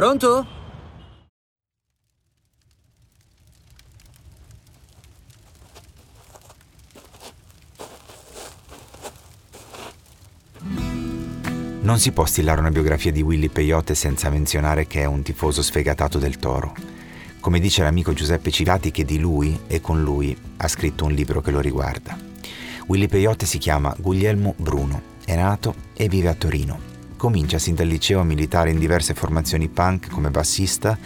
Pronto? Non si può stillare una biografia di Willy Peyote senza menzionare che è un tifoso sfegatato del toro. Come dice l'amico Giuseppe Civati che di lui e con lui ha scritto un libro che lo riguarda. Willy Peyote si chiama Guglielmo Bruno, è nato e vive a Torino. Comincia sin dal liceo militare in diverse formazioni punk come bassista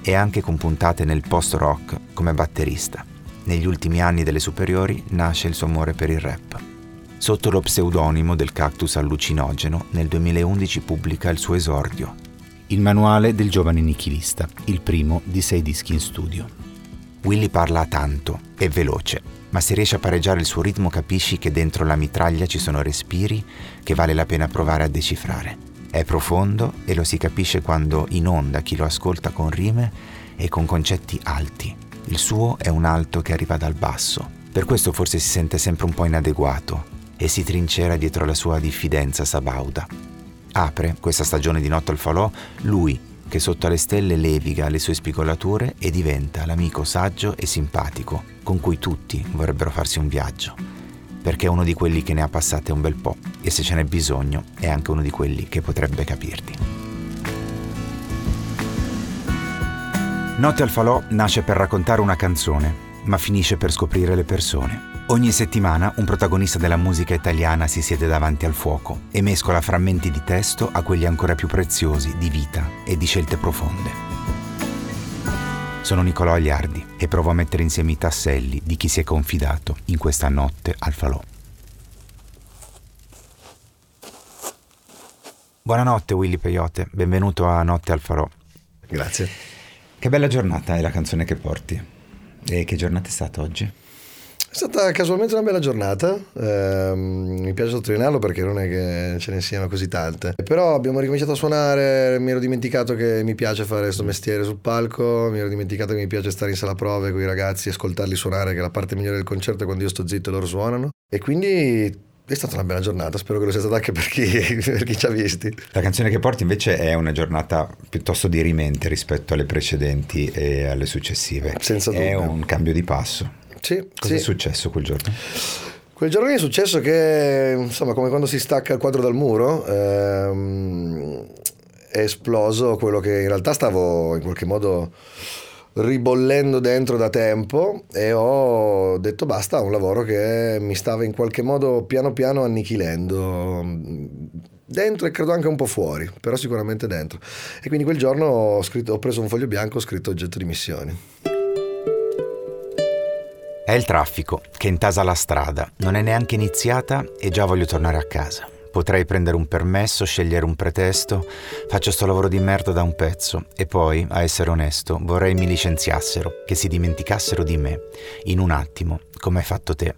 e anche con puntate nel post-rock come batterista. Negli ultimi anni delle superiori nasce il suo amore per il rap. Sotto lo pseudonimo del cactus allucinogeno, nel 2011 pubblica il suo esordio, Il manuale del giovane nichilista, il primo di sei dischi in studio. Willy parla tanto e veloce, ma se riesci a pareggiare il suo ritmo capisci che dentro la mitraglia ci sono respiri che vale la pena provare a decifrare. È profondo e lo si capisce quando inonda chi lo ascolta con rime e con concetti alti. Il suo è un alto che arriva dal basso. Per questo forse si sente sempre un po' inadeguato e si trincera dietro la sua diffidenza sabauda. Apre questa stagione di Notte al Falò lui che sotto alle stelle leviga le sue spigolature e diventa l'amico saggio e simpatico con cui tutti vorrebbero farsi un viaggio, perché è uno di quelli che ne ha passate un bel po' e se ce n'è bisogno è anche uno di quelli che potrebbe capirti. Notte al Falò nasce per raccontare una canzone, ma finisce per scoprire le persone. Ogni settimana un protagonista della musica italiana si siede davanti al fuoco e mescola frammenti di testo a quelli ancora più preziosi di vita e di scelte profonde. Sono Nicolò Agliardi e provo a mettere insieme i tasselli di chi si è confidato in questa notte al falò. Buonanotte Willy Peyote, benvenuto a Notte al Farò. Grazie. Che bella giornata è la canzone che porti. E che giornata è stata oggi? È stata casualmente una bella giornata, eh, mi piace sottolinearlo perché non è che ce ne siano così tante. Però abbiamo ricominciato a suonare, mi ero dimenticato che mi piace fare questo mestiere sul palco, mi ero dimenticato che mi piace stare in sala prove con i ragazzi, ascoltarli suonare, che la parte migliore del concerto è quando io sto zitto e loro suonano. E quindi è stata una bella giornata, spero che lo sia stata anche per chi, per chi, ci ha visti. La canzone che porti invece è una giornata piuttosto dirimente rispetto alle precedenti e alle successive. Senza dubbio. È un cambio di passo. Sì, Cosa sì. è successo quel giorno? Quel giorno è successo che, insomma, come quando si stacca il quadro dal muro, ehm, è esploso quello che in realtà stavo in qualche modo ribollendo dentro da tempo e ho detto basta a un lavoro che mi stava in qualche modo piano piano annichilendo dentro e credo anche un po' fuori, però sicuramente dentro. E quindi quel giorno ho, scritto, ho preso un foglio bianco, ho scritto oggetto di missioni. È il traffico che intasa la strada, non è neanche iniziata e già voglio tornare a casa. Potrei prendere un permesso, scegliere un pretesto, faccio sto lavoro di merda da un pezzo e poi, a essere onesto, vorrei mi licenziassero, che si dimenticassero di me, in un attimo, come hai fatto te.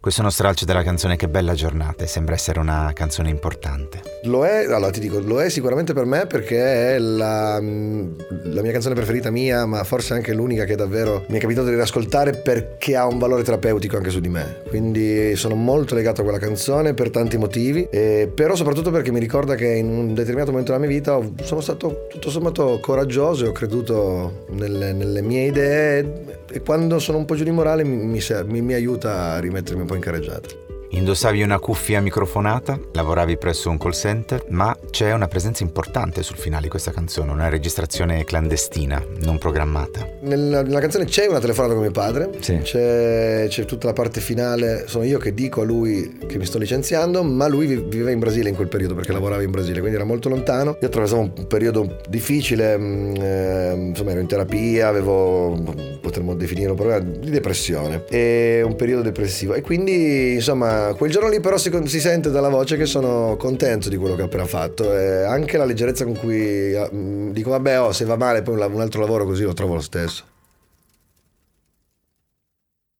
Questo è uno stralcio della canzone Che bella giornata e sembra essere una canzone importante. Lo è, allora ti dico, lo è sicuramente per me perché è la, la, mia canzone preferita mia, ma forse anche l'unica che davvero mi è capitato di riascoltare perché ha un valore terapeutico anche su di me. Quindi sono molto legato a quella canzone per tanti motivi, e, però soprattutto perché mi ricorda che in un determinato momento della mia vita sono stato tutto sommato coraggioso e ho creduto nelle, nelle mie idee e quando sono un po' giù di morale mi, mi, mi aiuta a rimettermi un po' in carreggiata. Indossavi una cuffia microfonata, lavoravi presso un call center, ma c'è una presenza importante sul finale di questa canzone, una registrazione clandestina, non programmata. Nella, nella canzone c'è una telefonata con mio padre, sì. c'è, c'è, tutta la parte finale, sono io che dico a lui che mi sto licenziando, ma lui viveva in Brasile in quel periodo perché lavorava in Brasile, quindi era molto lontano. Io attraversavo un periodo difficile, eh, insomma ero in terapia, avevo, potremmo definire un problema di depressione, e un periodo depressivo e quindi insomma quel giorno lì però si, si, sente dalla voce che sono contento di quello che ho appena fatto e anche la leggerezza con cui uh, dico vabbè oh, se va male poi un altro lavoro così lo trovo lo stesso.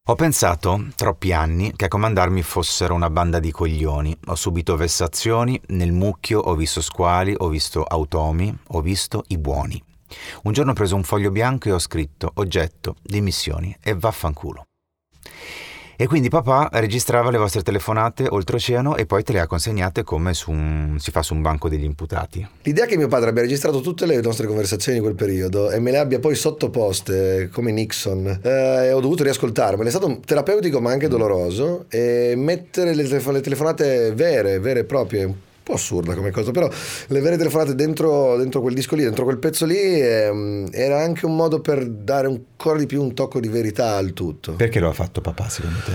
Ho pensato, troppi anni, che a comandarmi fossero una banda di coglioni. Ho subito vessazioni, nel mucchio ho visto squali, ho visto automi, ho visto i buoni. Un giorno ho preso un foglio bianco e ho scritto oggetto, dimissioni e vaffanculo. E quindi papà registrava le vostre telefonate oltreoceano e poi te le ha consegnate come un, si fa su un banco degli imputati. L'idea che mio padre abbia registrato tutte le nostre conversazioni in quel periodo e me le abbia poi sottoposte come Nixon eh, ho dovuto riascoltarmele. È stato terapeutico ma anche doloroso e mettere le, le telefonate vere, vere e proprie, po' assurda come cosa, però le vere telefonate dentro, dentro quel disco lì, dentro quel pezzo lì, ehm, era anche un modo per dare ancora di più un tocco di verità al tutto. Perché lo ha fatto papà secondo te?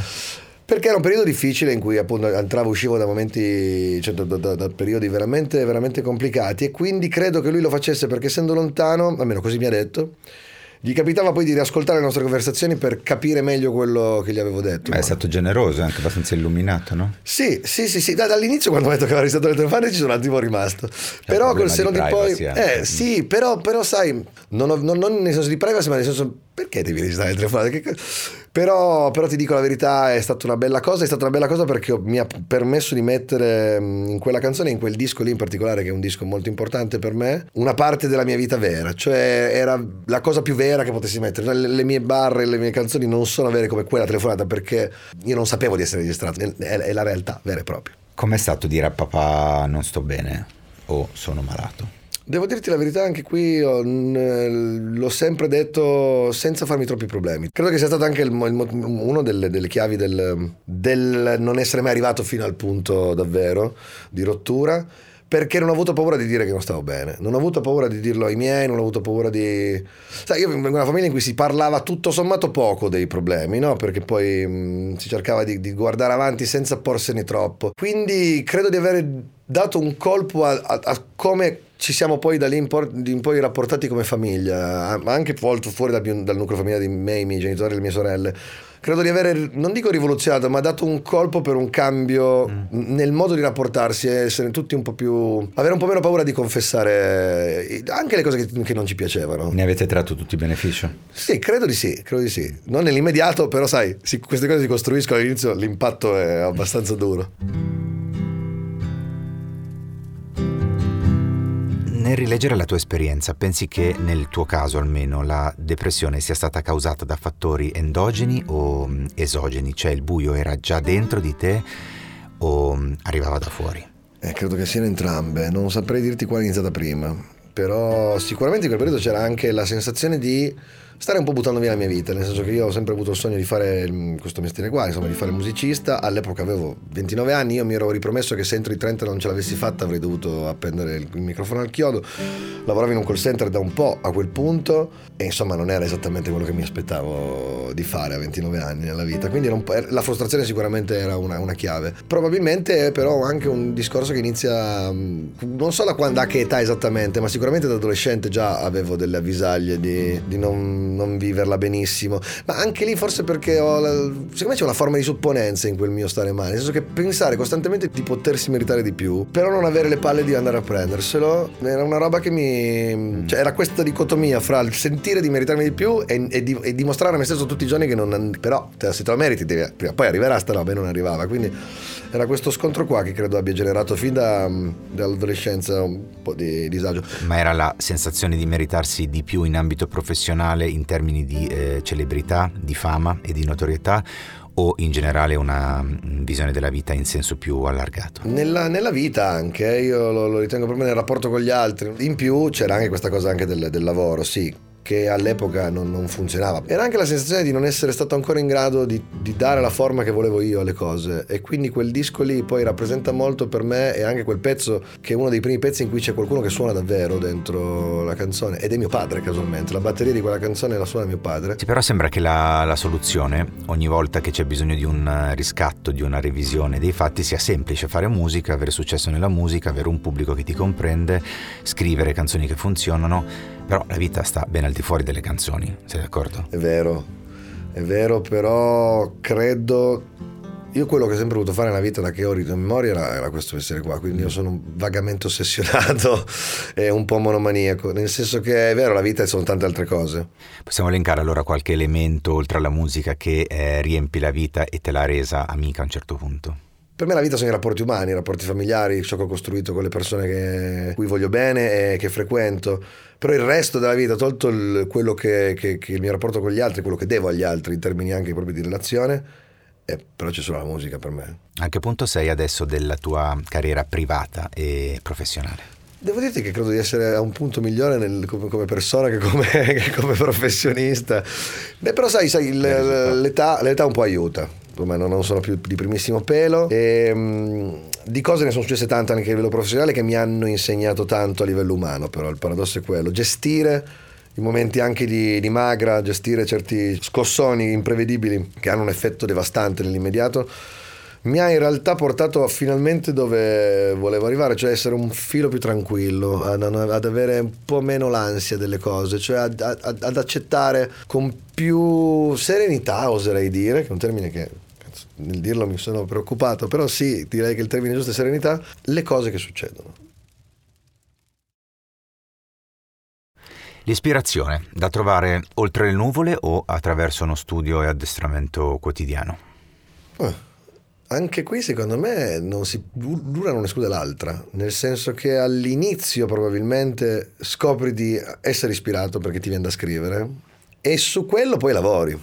Perché era un periodo difficile in cui appunto entravo e uscivo da momenti, cioè da, da, da, periodi veramente, veramente complicati e quindi credo che lui lo facesse perché essendo lontano, almeno così mi ha detto, gli capitava poi di riascoltare le nostre conversazioni per capire meglio quello che gli avevo detto. Ma è stato generoso, anche abbastanza illuminato, no? Sì, sì, sì, sì. dall'inizio quando ho detto che aveva registrato le telefone ci sono un attimo rimasto. C'è però col seno di, di poi... Eh, sì, però, però sai, non, ho, non, non nel senso di privacy, ma nel senso perché devi registrare le telefonate? Però, però, ti dico la verità, è stata una bella cosa, è stata una bella cosa perché mi ha permesso di mettere mm, in quella canzone, in quel disco lì in particolare, che è un disco molto importante per me, una parte della mia vita vera, cioè era la cosa più vera che potessi mettere. Le, le mie barre, le mie canzoni non sono vere come quella telefonata perché io non sapevo di essere registrato, è, è la realtà vera e propria. Com'è stato dire a papà non sto bene o sono malato? Devo dirti la verità, anche qui ho, l'ho sempre detto senza farmi troppi problemi. Credo che sia stato anche uno delle, delle chiavi del, del non essere mai arrivato fino al punto davvero di rottura perché non ho avuto paura di dire che non stavo bene, non ho avuto paura di dirlo ai miei, non ho avuto paura di... Sai, io vengo da una famiglia in cui si parlava tutto sommato poco dei problemi, no? Perché poi mh, si cercava di, di, guardare avanti senza porsene troppo. Quindi credo di aver dato un colpo a, a, a come ci siamo poi da lì in, por- in poi rapportati come famiglia, ma anche fuori dal, dal nucleo familiare di me, i miei genitori e le mie sorelle. Credo di avere, non dico rivoluzionato, ma dato un colpo per un cambio mm. nel modo di rapportarsi e essere tutti un po' più... avere un po' meno paura di confessare anche le cose che, che non ci piacevano. Ne avete tratto tutti beneficio? Sì, credo di sì, credo di sì. Non nell'immediato, però sai, si, queste cose si costruiscono all'inizio, l'impatto è abbastanza duro. Nel rileggere la tua esperienza, pensi che nel tuo caso almeno la depressione sia stata causata da fattori endogeni o mm, esogeni? Cioè il buio era già dentro di te o mm, arrivava da fuori? Eh, credo che siano entrambe, non saprei dirti quale è iniziata prima, però sicuramente in quel periodo c'era anche la sensazione di stare un po' buttando via la mia vita, nel senso che io ho sempre avuto il sogno di fare questo mestiere qua, insomma di fare musicista, all'epoca avevo 29 anni, io mi ero ripromesso che se entro i 30 non ce l'avessi fatta avrei dovuto appendere il microfono al chiodo, lavoravo in un call center da un po' a quel punto e insomma non era esattamente quello che mi aspettavo di fare a 29 anni nella vita, quindi la frustrazione sicuramente era una, una chiave. Probabilmente è però anche un discorso che inizia, non so da quando, a che età esattamente, ma sicuramente da adolescente già avevo delle avvisaglie di, di non non viverla benissimo. Ma anche lì forse perché ho la, secondo me c'è una forma di supponenza in quel mio stare male, nel senso che pensare costantemente di potersi meritare di più, però non avere le palle di andare a prenderselo, era una roba che mi... cioè era questa dicotomia fra il sentire di meritarmi di più e, e, di, e dimostrare a me stesso tutti i giorni che non... però se te lo meriti, devi, prima poi arriverà sta roba e non arrivava, quindi era questo scontro qua che credo abbia generato fin da, dall'adolescenza un po' di disagio. Ma era la sensazione di meritarsi di più in ambito professionale in termini di eh, celebrità, di fama e di notorietà o in generale una mm, visione della vita in senso più allargato? Nella, nella vita anche, io lo, lo, ritengo proprio nel rapporto con gli altri. In più c'era anche questa cosa anche del, del lavoro, sì che all'epoca non, non, funzionava. Era anche la sensazione di non essere stato ancora in grado di, di, dare la forma che volevo io alle cose e quindi quel disco lì poi rappresenta molto per me e anche quel pezzo che è uno dei primi pezzi in cui c'è qualcuno che suona davvero dentro la canzone ed è mio padre casualmente, la batteria di quella canzone la suona mio padre. Sì, però sembra che la, la soluzione ogni volta che c'è bisogno di un riscatto, di una revisione dei fatti sia semplice fare musica, avere successo nella musica, avere un pubblico che ti comprende, scrivere canzoni che funzionano però la vita sta ben al di fuori delle canzoni, sei d'accordo? È vero, è vero, però credo Io quello che ho sempre voluto fare nella vita da che ho rito in memoria era, era questo essere qua, quindi io sono vagamente ossessionato e un po' monomaniaco, nel senso che è vero, la vita sono tante altre cose. Possiamo elencare allora qualche elemento oltre alla musica che eh, riempi la vita e te l'ha resa amica a un certo punto? Per me la vita sono i rapporti umani, i rapporti familiari, ciò che ho costruito con le persone che, cui voglio bene e che frequento. Però il resto della vita, tolto il, quello che, che, che il mio rapporto con gli altri, quello che devo agli altri in termini anche proprio di relazione, eh, però c'è solo la musica per me. A che punto sei adesso della tua carriera privata e professionale? Devo dirti che credo di essere a un punto migliore nel, come, come, persona che come, che come professionista. Beh, però sai, sai l'età, l'età un po' aiuta ormai non sono più di primissimo pelo. E, um, di cose ne sono successe tante anche a livello professionale che mi hanno insegnato tanto a livello umano, però il paradosso è quello. Gestire i momenti anche di, di magra, gestire certi scossoni imprevedibili che hanno un effetto devastante nell'immediato mi ha in realtà portato finalmente dove volevo arrivare, cioè essere un filo più tranquillo, ad, ad avere un po' meno l'ansia delle cose, cioè ad, ad, ad, accettare con più serenità, oserei dire, che è un termine che nel dirlo mi sono preoccupato, però sì, direi che il termine giusto è serenità, le cose che succedono. L'ispirazione da trovare oltre le nuvole o attraverso uno studio e addestramento quotidiano? Eh, anche qui secondo me non si, l'una non esclude l'altra, nel senso che all'inizio probabilmente scopri di essere ispirato perché ti viene da scrivere e su quello poi lavori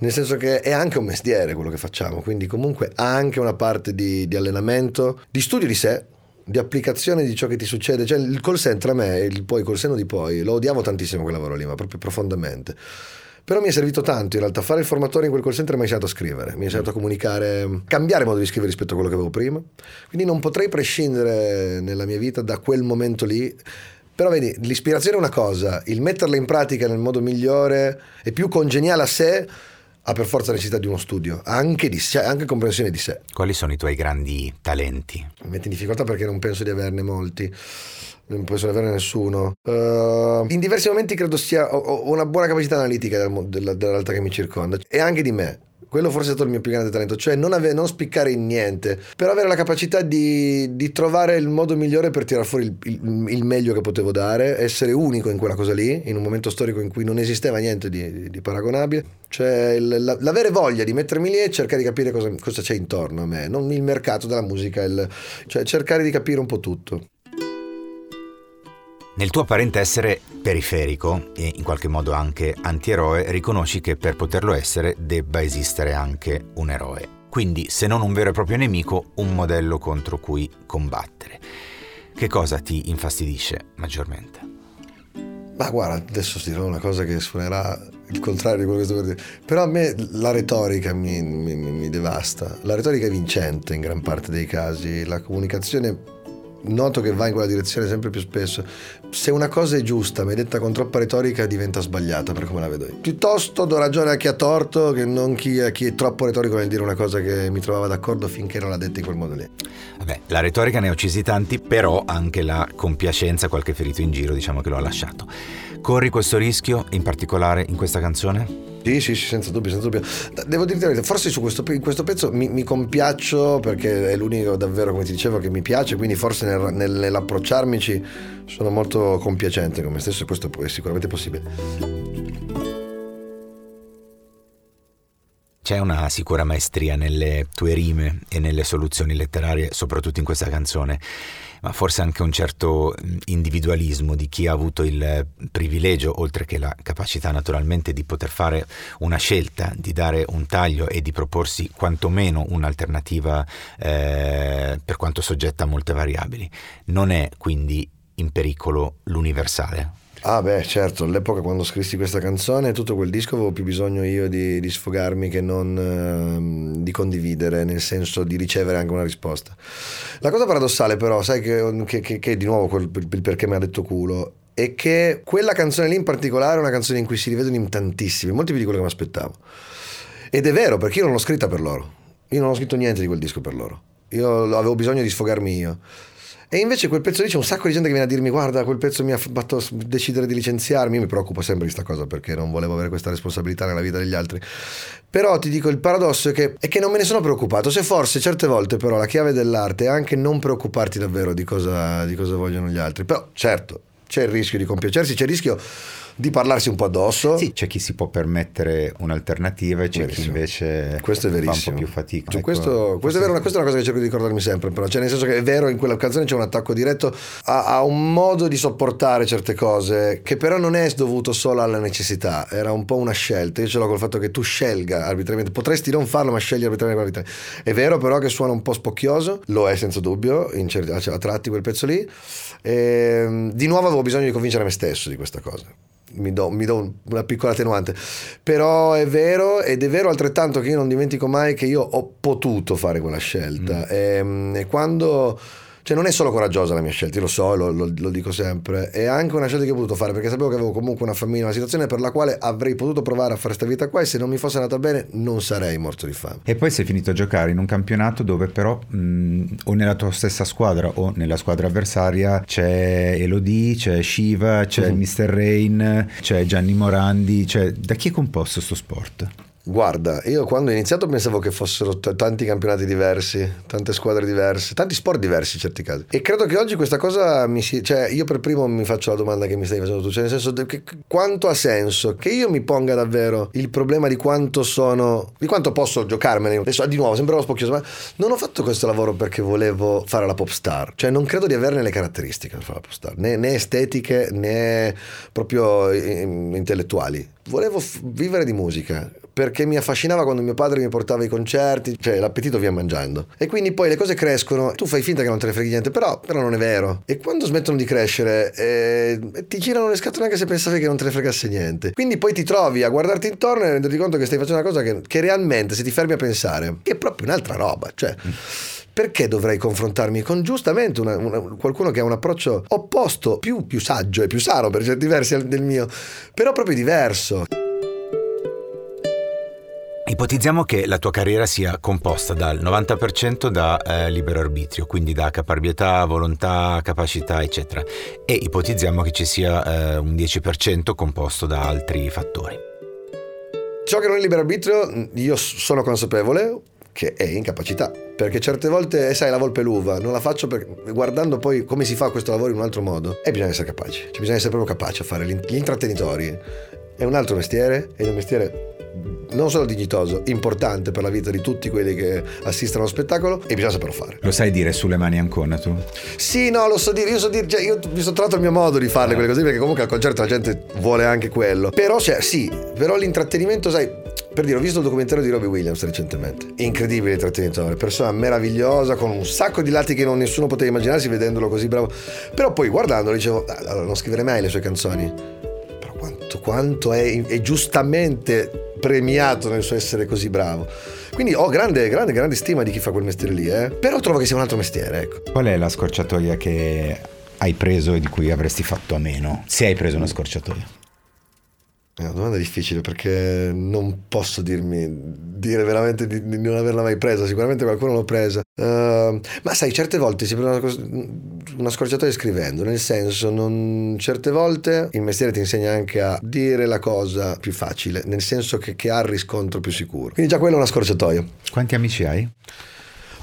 nel senso che è anche un mestiere quello che facciamo, quindi comunque ha anche una parte di, di allenamento, di studio di sé, di applicazione di ciò che ti succede. Cioè il call center a me, il poi col seno di poi, lo odiavo tantissimo quel lavoro lì, ma proprio profondamente. Però mi è servito tanto in realtà fare il formatore in quel call center mi ha insegnato a scrivere, mi ha insegnato a comunicare, cambiare modo di scrivere rispetto a quello che avevo prima. Quindi non potrei prescindere nella mia vita da quel momento lì. Però vedi, l'ispirazione è una cosa, il metterla in pratica nel modo migliore e più congeniale a sé ha per forza necessità di uno studio, anche, di, anche comprensione di sé. Quali sono i tuoi grandi talenti? Mi metti in difficoltà perché non penso di averne molti non penso di averne nessuno. Uh, in diversi momenti credo sia ho, ho una buona capacità analitica della, della, della realtà che mi circonda e anche di me. Quello forse è stato il mio più grande talento, cioè non, ave- non spiccare in niente, però avere la capacità di, di trovare il modo migliore per tirare fuori il, il, il, meglio che potevo dare, essere unico in quella cosa lì, in un momento storico in cui non esisteva niente di, di, di paragonabile, cioè il, la, l'avere voglia di mettermi lì e cercare di capire cosa, cosa c'è intorno a me, non il mercato della musica, cioè cercare di capire un po' tutto. Nel tuo apparente essere periferico e in qualche modo anche antieroe, riconosci che per poterlo essere debba esistere anche un eroe. Quindi, se non un vero e proprio nemico, un modello contro cui combattere. Che cosa ti infastidisce maggiormente? Ma guarda, adesso ti dirò una cosa che suonerà il contrario di quello che sto per dire. Però a me la retorica mi, mi, mi devasta. La retorica è vincente in gran parte dei casi. La comunicazione noto che va in quella direzione sempre più spesso. Se una cosa è giusta, ma è detta con troppa retorica, diventa sbagliata per come la vedo io. Piuttosto do ragione a chi ha torto che non chi, a chi è troppo retorico nel dire una cosa che mi trovava d'accordo finché non l'ha detta in quel modo lì. Vabbè, la retorica ne ha uccisi tanti, però anche la compiacenza, qualche ferito in giro, diciamo che lo ha lasciato. Corri questo rischio, in particolare in questa canzone? Sì, sì, sì, senza dubbio, senza dubbio. Devo dirti forse su questo, in questo pezzo mi, mi, compiaccio perché è l'unico davvero, come ti dicevo, che mi piace, quindi forse nel, nel, nell'approcciarmici sono molto compiacente con me stesso e questo è sicuramente possibile. C'è una sicura maestria nelle tue rime e nelle soluzioni letterarie, soprattutto in questa canzone ma forse anche un certo individualismo di chi ha avuto il privilegio, oltre che la capacità naturalmente di poter fare una scelta, di dare un taglio e di proporsi quantomeno un'alternativa eh, per quanto soggetta a molte variabili. Non è quindi in pericolo l'universale. Ah beh certo, all'epoca quando scrissi questa canzone tutto quel disco avevo più bisogno io di, di sfogarmi che non eh, di condividere, nel senso di ricevere anche una risposta. La cosa paradossale però, sai che, che, che, che di nuovo quel, il perché mi ha detto culo, è che quella canzone lì in particolare è una canzone in cui si rivedono in tantissimi, molti più di quello che mi aspettavo. Ed è vero perché io non l'ho scritta per loro, io non ho scritto niente di quel disco per loro, io avevo bisogno di sfogarmi io. E invece quel pezzo lì c'è un sacco di gente che viene a dirmi guarda quel pezzo mi ha fatto decidere di licenziarmi, io mi preoccupo sempre di questa cosa perché non volevo avere questa responsabilità nella vita degli altri. Però ti dico il paradosso è che, è che non me ne sono preoccupato, se forse certe volte però la chiave dell'arte è anche non preoccuparti davvero di cosa, di cosa vogliono gli altri. Però certo c'è il rischio di compiacersi, c'è il rischio di parlarsi un po' addosso. Sì, c'è chi si può permettere un'alternativa e c'è Verissimo. chi invece Questo è fa un po' più fatica. Su Ecco, questo, questo è vero, questa è una cosa che cerco di ricordarmi sempre, però. Cioè, nel senso che è vero, in quella canzone c'è un attacco diretto a, a un modo di sopportare certe cose, che però non è dovuto solo alla necessità, era un po' una scelta. Io ce l'ho col fatto che tu scelga arbitrariamente, potresti non farlo, ma scegli arbitrariamente. È vero, però, che suona un po' spocchioso, lo è senza dubbio, in certi, a a tratti quel pezzo lì. E, di nuovo avevo bisogno di convincere me stesso di questa cosa mi do, mi do un- una piccola attenuante. Però è vero, ed è vero altrettanto che io non dimentico mai che io ho potuto fare quella scelta. E, e quando. Cioè non è solo coraggiosa la mia scelta, lo so, lo, lo- lo dico sempre, è anche una scelta che ho potuto fare perché sapevo che avevo comunque una famiglia, una situazione per la quale avrei potuto provare a fare questa vita qua e se non mi fosse andata bene non sarei morto di fame. E poi sei finito a giocare in un campionato dove però mh, o nella tua stessa squadra o nella squadra avversaria c'è Elodie, c'è Shiva, c'è Mhm. Mr. Rain, c'è Gianni Morandi, cioè da chi è composto sto sport? Guarda, io quando ho iniziato pensavo che fossero t- tanti campionati diversi, tante squadre diverse, tanti sport diversi in certi casi. E credo che oggi questa cosa mi si... Cioè, io per primo mi faccio la domanda che mi stai facendo tu, cioè nel senso che- quanto ha senso che io mi ponga davvero il problema di quanto sono... di quanto posso giocarmene. Adesso di nuovo, sembrerò spocchioso, ma non ho fatto questo lavoro perché volevo fare la pop star. Cioè non credo di averne le caratteristiche per fare la pop star, né, né estetiche né proprio eh, intellettuali. Volevo f- vivere di musica perché mi affascinava quando mio padre mi portava ai concerti, cioè l'appetito via mangiando. E quindi poi le cose crescono, tu fai finta che non te ne freghi niente, però, però non è vero. E quando smettono di crescere, eh, ti girano le scatole anche se pensavi che non te ne fregasse niente. Quindi poi ti trovi a guardarti intorno e renderti conto che stai facendo una cosa che, che realmente, se ti fermi a pensare, è proprio un'altra roba. Cioè, perché dovrei confrontarmi con giustamente una- una- qualcuno che ha un approccio opposto, più, più saggio e più sano per certi versi del mio, però proprio diverso. Ipotizziamo che la tua carriera sia composta dal 90% da eh, libero arbitrio, quindi da caparbietà, volontà, capacità, eccetera, e ipotizziamo che ci sia eh, un 10% composto da altri fattori. Ciò che non è libero arbitrio, io s- sono consapevole che è incapacità. Perché certe volte, eh, sai, la volpe l'uva, non la faccio perché guardando poi come si fa questo lavoro in un altro modo, e bisogna essere capaci. Cioè, bisogna essere proprio capaci a fare gli intrattenitori. È un altro mestiere, è un mestiere non solo dignitoso, importante per la vita di tutti quelli che assistono allo spettacolo e bisogna saperlo fare. Lo sai dire sulle mani Ancona tu? Sì, no, lo so dire, io so dire, cioè, io mi sono trovato il mio modo di farle quelle cose perché comunque al concerto la gente vuole anche quello. Però cioè, sì, però l'intrattenimento, sai, per dire, ho visto il documentario di Robbie Williams recentemente. Incredibile intrattenitore, persona meravigliosa con un sacco di lati che non nessuno poteva immaginarsi vedendolo così bravo. Però poi guardandolo dicevo, "Ah, allora non scrivere mai le sue canzoni. Quanto, quanto è, è giustamente premiato nel suo essere così bravo. Quindi ho grande, grande, grande stima di chi fa quel mestiere lì, eh. Però trovo che sia un altro mestiere, ecco. Qual è la scorciatoia che hai preso e di cui avresti fatto a meno? Se hai preso una scorciatoia. È una domanda difficile perché non posso dirmi, dire veramente di, di non averla mai presa, sicuramente qualcuno l'ha presa. Ehm, ma sai, certe volte si prende una, una scorciatoia scrivendo, nel senso, non, certe volte il mestiere ti insegna anche a dire la cosa più facile, nel senso che, che ha il riscontro più sicuro. Quindi già quella è una scorciatoia. Quanti amici hai?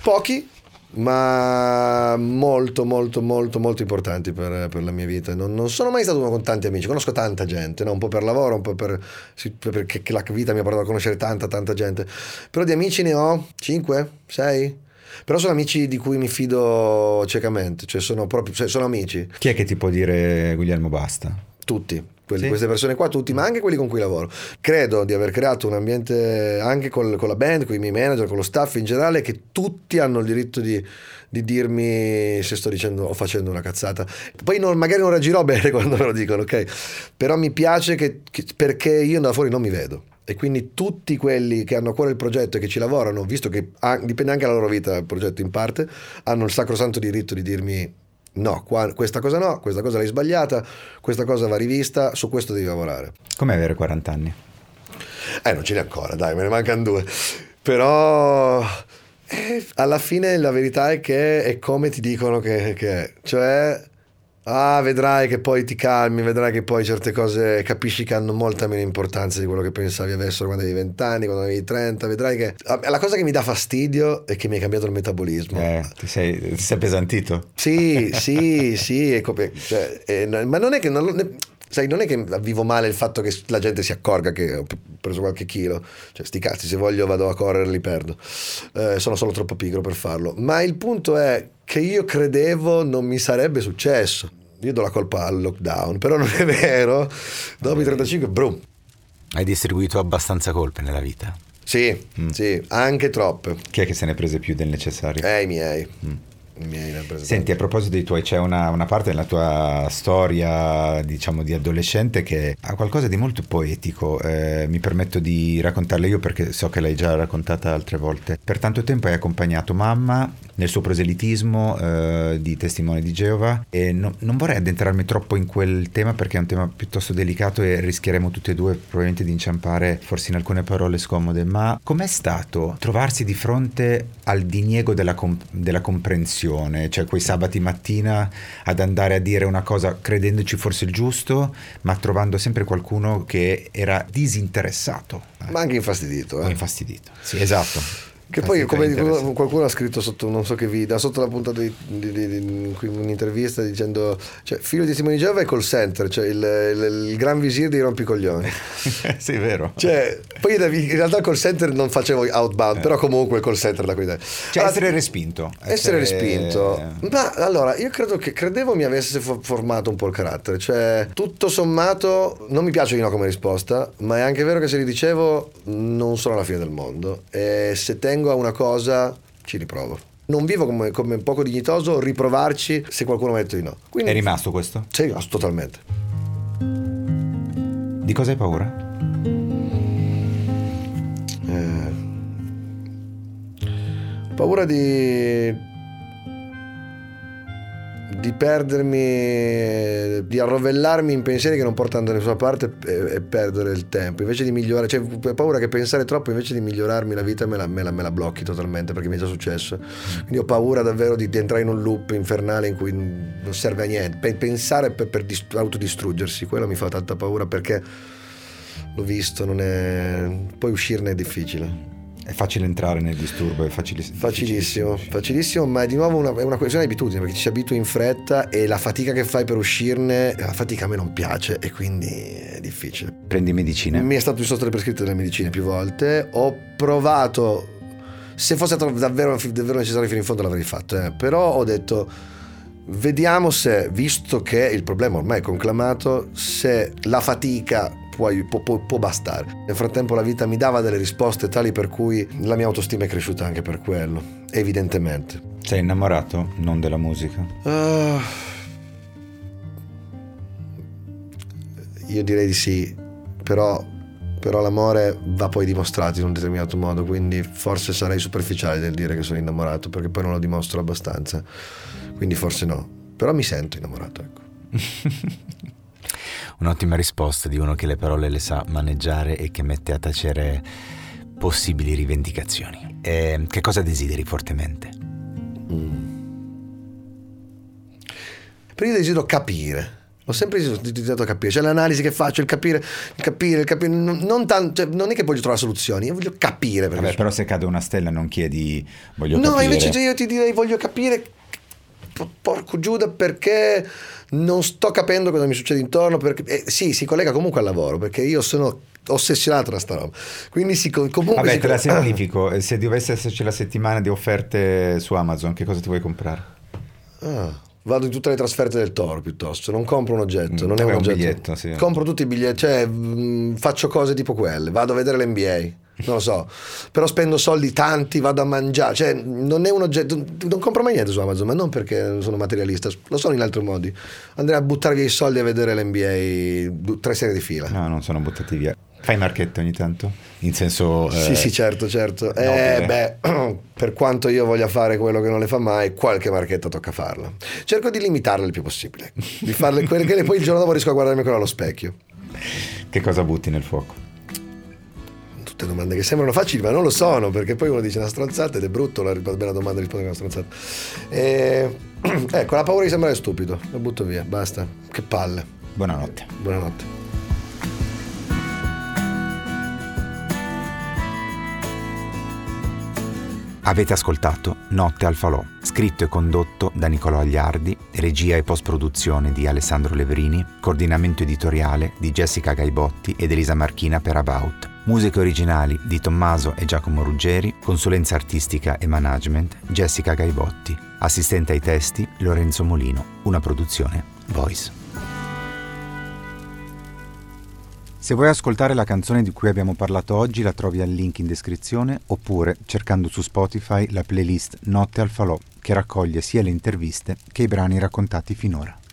Pochi, ma molto, molto, molto, molto importanti per, per la mia vita. Non, non sono mai stato uno con tanti amici, conosco tanta gente, no? un po' per lavoro, un po' per, sì, perché la vita mi ha portato a conoscere tanta, tanta gente. Però di amici ne ho 5, 6. Però sono amici di cui mi fido ciecamente, cioè sono proprio, cioè sono amici, Chi è che ti può dire Guglielmo basta? tutti. Quelli- Sì. Queste persone qua, tutti, ma anche quelli con cui lavoro. Credo di aver creato un ambiente anche col- con la band, con i miei manager, con lo staff in generale, che tutti hanno il diritto di, di dirmi se sto dicendo o facendo una cazzata. Poi non- magari non reagirò bene quando me lo dicono, ok? Però mi piace che- che- perché io da fuori non mi vedo. E quindi tutti quelli che hanno a cuore il progetto e che ci lavorano, visto che dipende anche dalla loro vita il progetto in parte, hanno il sacrosanto diritto di dirmi no, qua- questa cosa no, questa cosa l'hai sbagliata, questa cosa va rivista, su questo devi lavorare. Come avere 40 anni? Eh, non ce n'è ancora, dai, me ne mancano due. Però Eh, alla fine la verità è che è come ti dicono che, che è. Cioè, ah, vedrai che poi ti calmi, vedrai che poi certe cose capisci che hanno molta meno importanza di quello che pensavi avessero quando avevi 20 anni, quando avevi 30. Vedrai che. La cosa che mi dà fastidio è che mi hai cambiato il metabolismo. Eh, ti sei, ti sei pesantito? Sì, sì, sì, come- cioè, eh, ma non è che non, ne- sai, non è che vivo male il fatto che la gente si accorga che ho preso qualche chilo, cioè sti cazzi, se voglio vado a correre li perdo, Eh, sono solo troppo pigro per farlo, ma il punto è che io credevo non mi sarebbe successo. Io do la colpa al lockdown, però non è vero. Dopo i 35, brum. Hai distribuito abbastanza colpe nella vita. Sì, sì, anche troppe. Chi è che se ne è prese più del necessario? Eh, i miei. I Senti, a proposito dei tuoi, c'è una, una parte nella tua storia, diciamo, di adolescente che ha qualcosa di molto poetico. Eh, mi permetto di raccontarla io perché so che l'hai già raccontata altre volte. Per tanto tempo hai accompagnato mamma nel suo proselitismo eh, di testimone di Geova e no- non vorrei addentrarmi troppo in quel tema perché è un tema piuttosto delicato e rischieremo tutti e due probabilmente di inciampare forse in alcune parole scomode, ma com'è stato trovarsi di fronte al diniego della, com- della comprensione, cioè quei sabati mattina ad andare a dire una cosa credendoci forse il giusto, ma trovando sempre qualcuno che era disinteressato. Ma anche infastidito. o Eh. infastidito. Sì, esatto. Che poi, come qualcuno ha scritto sotto, non so che video, sotto la puntata di, di- di- di- un'intervista dicendo, cioè, figlio di Simone Giova è call center, cioè il, il- il gran visir dei rompicoglioni. sì, è vero. Cioè, poi in realtà call center non facevo outbound, però comunque call center da idea. Cioè Allora, essere respinto. essere respinto. Ma allora, io credo che credevo mi avesse fo- formato un po' il carattere. Cioè, tutto sommato, non mi piace di no come risposta, ma è anche vero che se li dicevo non sono la fine del mondo. E se tengo a una cosa, ci riprovo. Non vivo come, come poco dignitoso riprovarci se qualcuno mi ha detto di no. Quindi, È rimasto questo? Sì, totalmente. Di cosa hai paura? Eh, paura di di perdermi di arrovellarmi in pensieri che non portano da nessuna parte e, e perdere il tempo invece di migliorare cioè ho paura che pensare troppo invece di migliorarmi la vita me la, me la- me la blocchi totalmente perché mi è già successo. Quindi ho paura davvero di, di entrare in un loop infernale in cui non serve a niente. Pe- pensare per, per dist- autodistruggersi quello mi fa tanta paura perché l'ho visto è poi uscirne è difficile È facile entrare nel disturbo, è facilis- Facilissimo, difficilissimo. facilissimo, ma è di nuovo una, è una questione di abitudine perché ci si abitua in fretta e la fatica che fai per uscirne, la fatica a me non piace e quindi è difficile. Prendi medicine? Mi è stato sotto le prescritte delle medicine più volte, ho provato, se fosse stato davvero, davvero necessario fino in fondo l'avrei fatto, eh, però ho detto vediamo se, visto che il problema ormai è conclamato, se la fatica può, può- può- può bastare. Nel frattempo la vita mi dava delle risposte tali per cui la mia autostima è cresciuta anche per quello, evidentemente. Sei innamorato? Non della musica? Ah, io direi di sì, però, però l'amore va poi dimostrato in un determinato modo, quindi forse sarei superficiale nel dire che sono innamorato, perché poi non lo dimostro abbastanza, quindi forse no, però mi sento innamorato, ecco. Un'ottima risposta di uno che le parole le sa maneggiare e che mette a tacere possibili rivendicazioni. E che cosa desideri fortemente? Però io desidero capire. Ho sempre desiderato capire, cioè l'analisi che faccio, il capire, il capire, il capire, non, tanto, cioè, non è che voglio trovare soluzioni, io voglio capire. Vabbè, però se cade una stella non chiedi voglio No, capire. invece io ti direi voglio capire porco Giuda perché non sto capendo cosa mi succede intorno perché eh, sì, si collega comunque al lavoro perché io sono ossessionato da sta roba. Quindi si, co- comunque Vabbè, si te la co- semplifico. Eh, Se dovesse esserci la settimana di offerte su Amazon, che cosa ti vuoi comprare? Ah, vado in tutte le trasferte del Toro piuttosto, non compro un oggetto, Mm, non è un un oggetto. biglietto, sì. Compro tutti i biglietti, cioè mh, faccio cose tipo quelle, vado a vedere l'NBA. Non lo so, però spendo soldi tanti, vado a mangiare, cioè non è un oggetto, non compro mai niente su Amazon, ma non perché sono materialista, lo sono in altri modi. Andrei a buttare via i soldi a vedere l'NBA tre serie di fila. No, non sono buttati via. Fai marchette ogni tanto? In senso... eh, Sì, sì, certo, certo. Eh, beh, per quanto io voglia fare quello che non le fa mai, qualche marchetta tocca farla. Cerco di limitarle il più possibile, di farle quelle che poi il giorno dopo riesco a guardarmi ancora allo specchio. Che cosa butti nel fuoco? Tutte domande che sembrano facili, ma non lo sono, perché poi uno dice una stronzata ed è brutto la bella domanda rispondere a una stronzata. E, ecco, la paura di sembrare stupido, la butto via, basta. Che palle. Buonanotte. Buonanotte. Avete ascoltato Notte al Falò, scritto e condotto da Nicolò Agliardi, regia e post-produzione di Alessandro Levrini, coordinamento editoriale di Jessica Gaibotti ed Elisa Marchina per About. Musiche originali di Tommaso e Giacomo Ruggeri, consulenza artistica e management Jessica Gaibotti, assistente ai testi Lorenzo Molino, una produzione Voice. Se vuoi ascoltare la canzone di cui abbiamo parlato oggi la trovi al link in descrizione oppure cercando su Spotify la playlist Notte al Falò che raccoglie sia le interviste che i brani raccontati finora.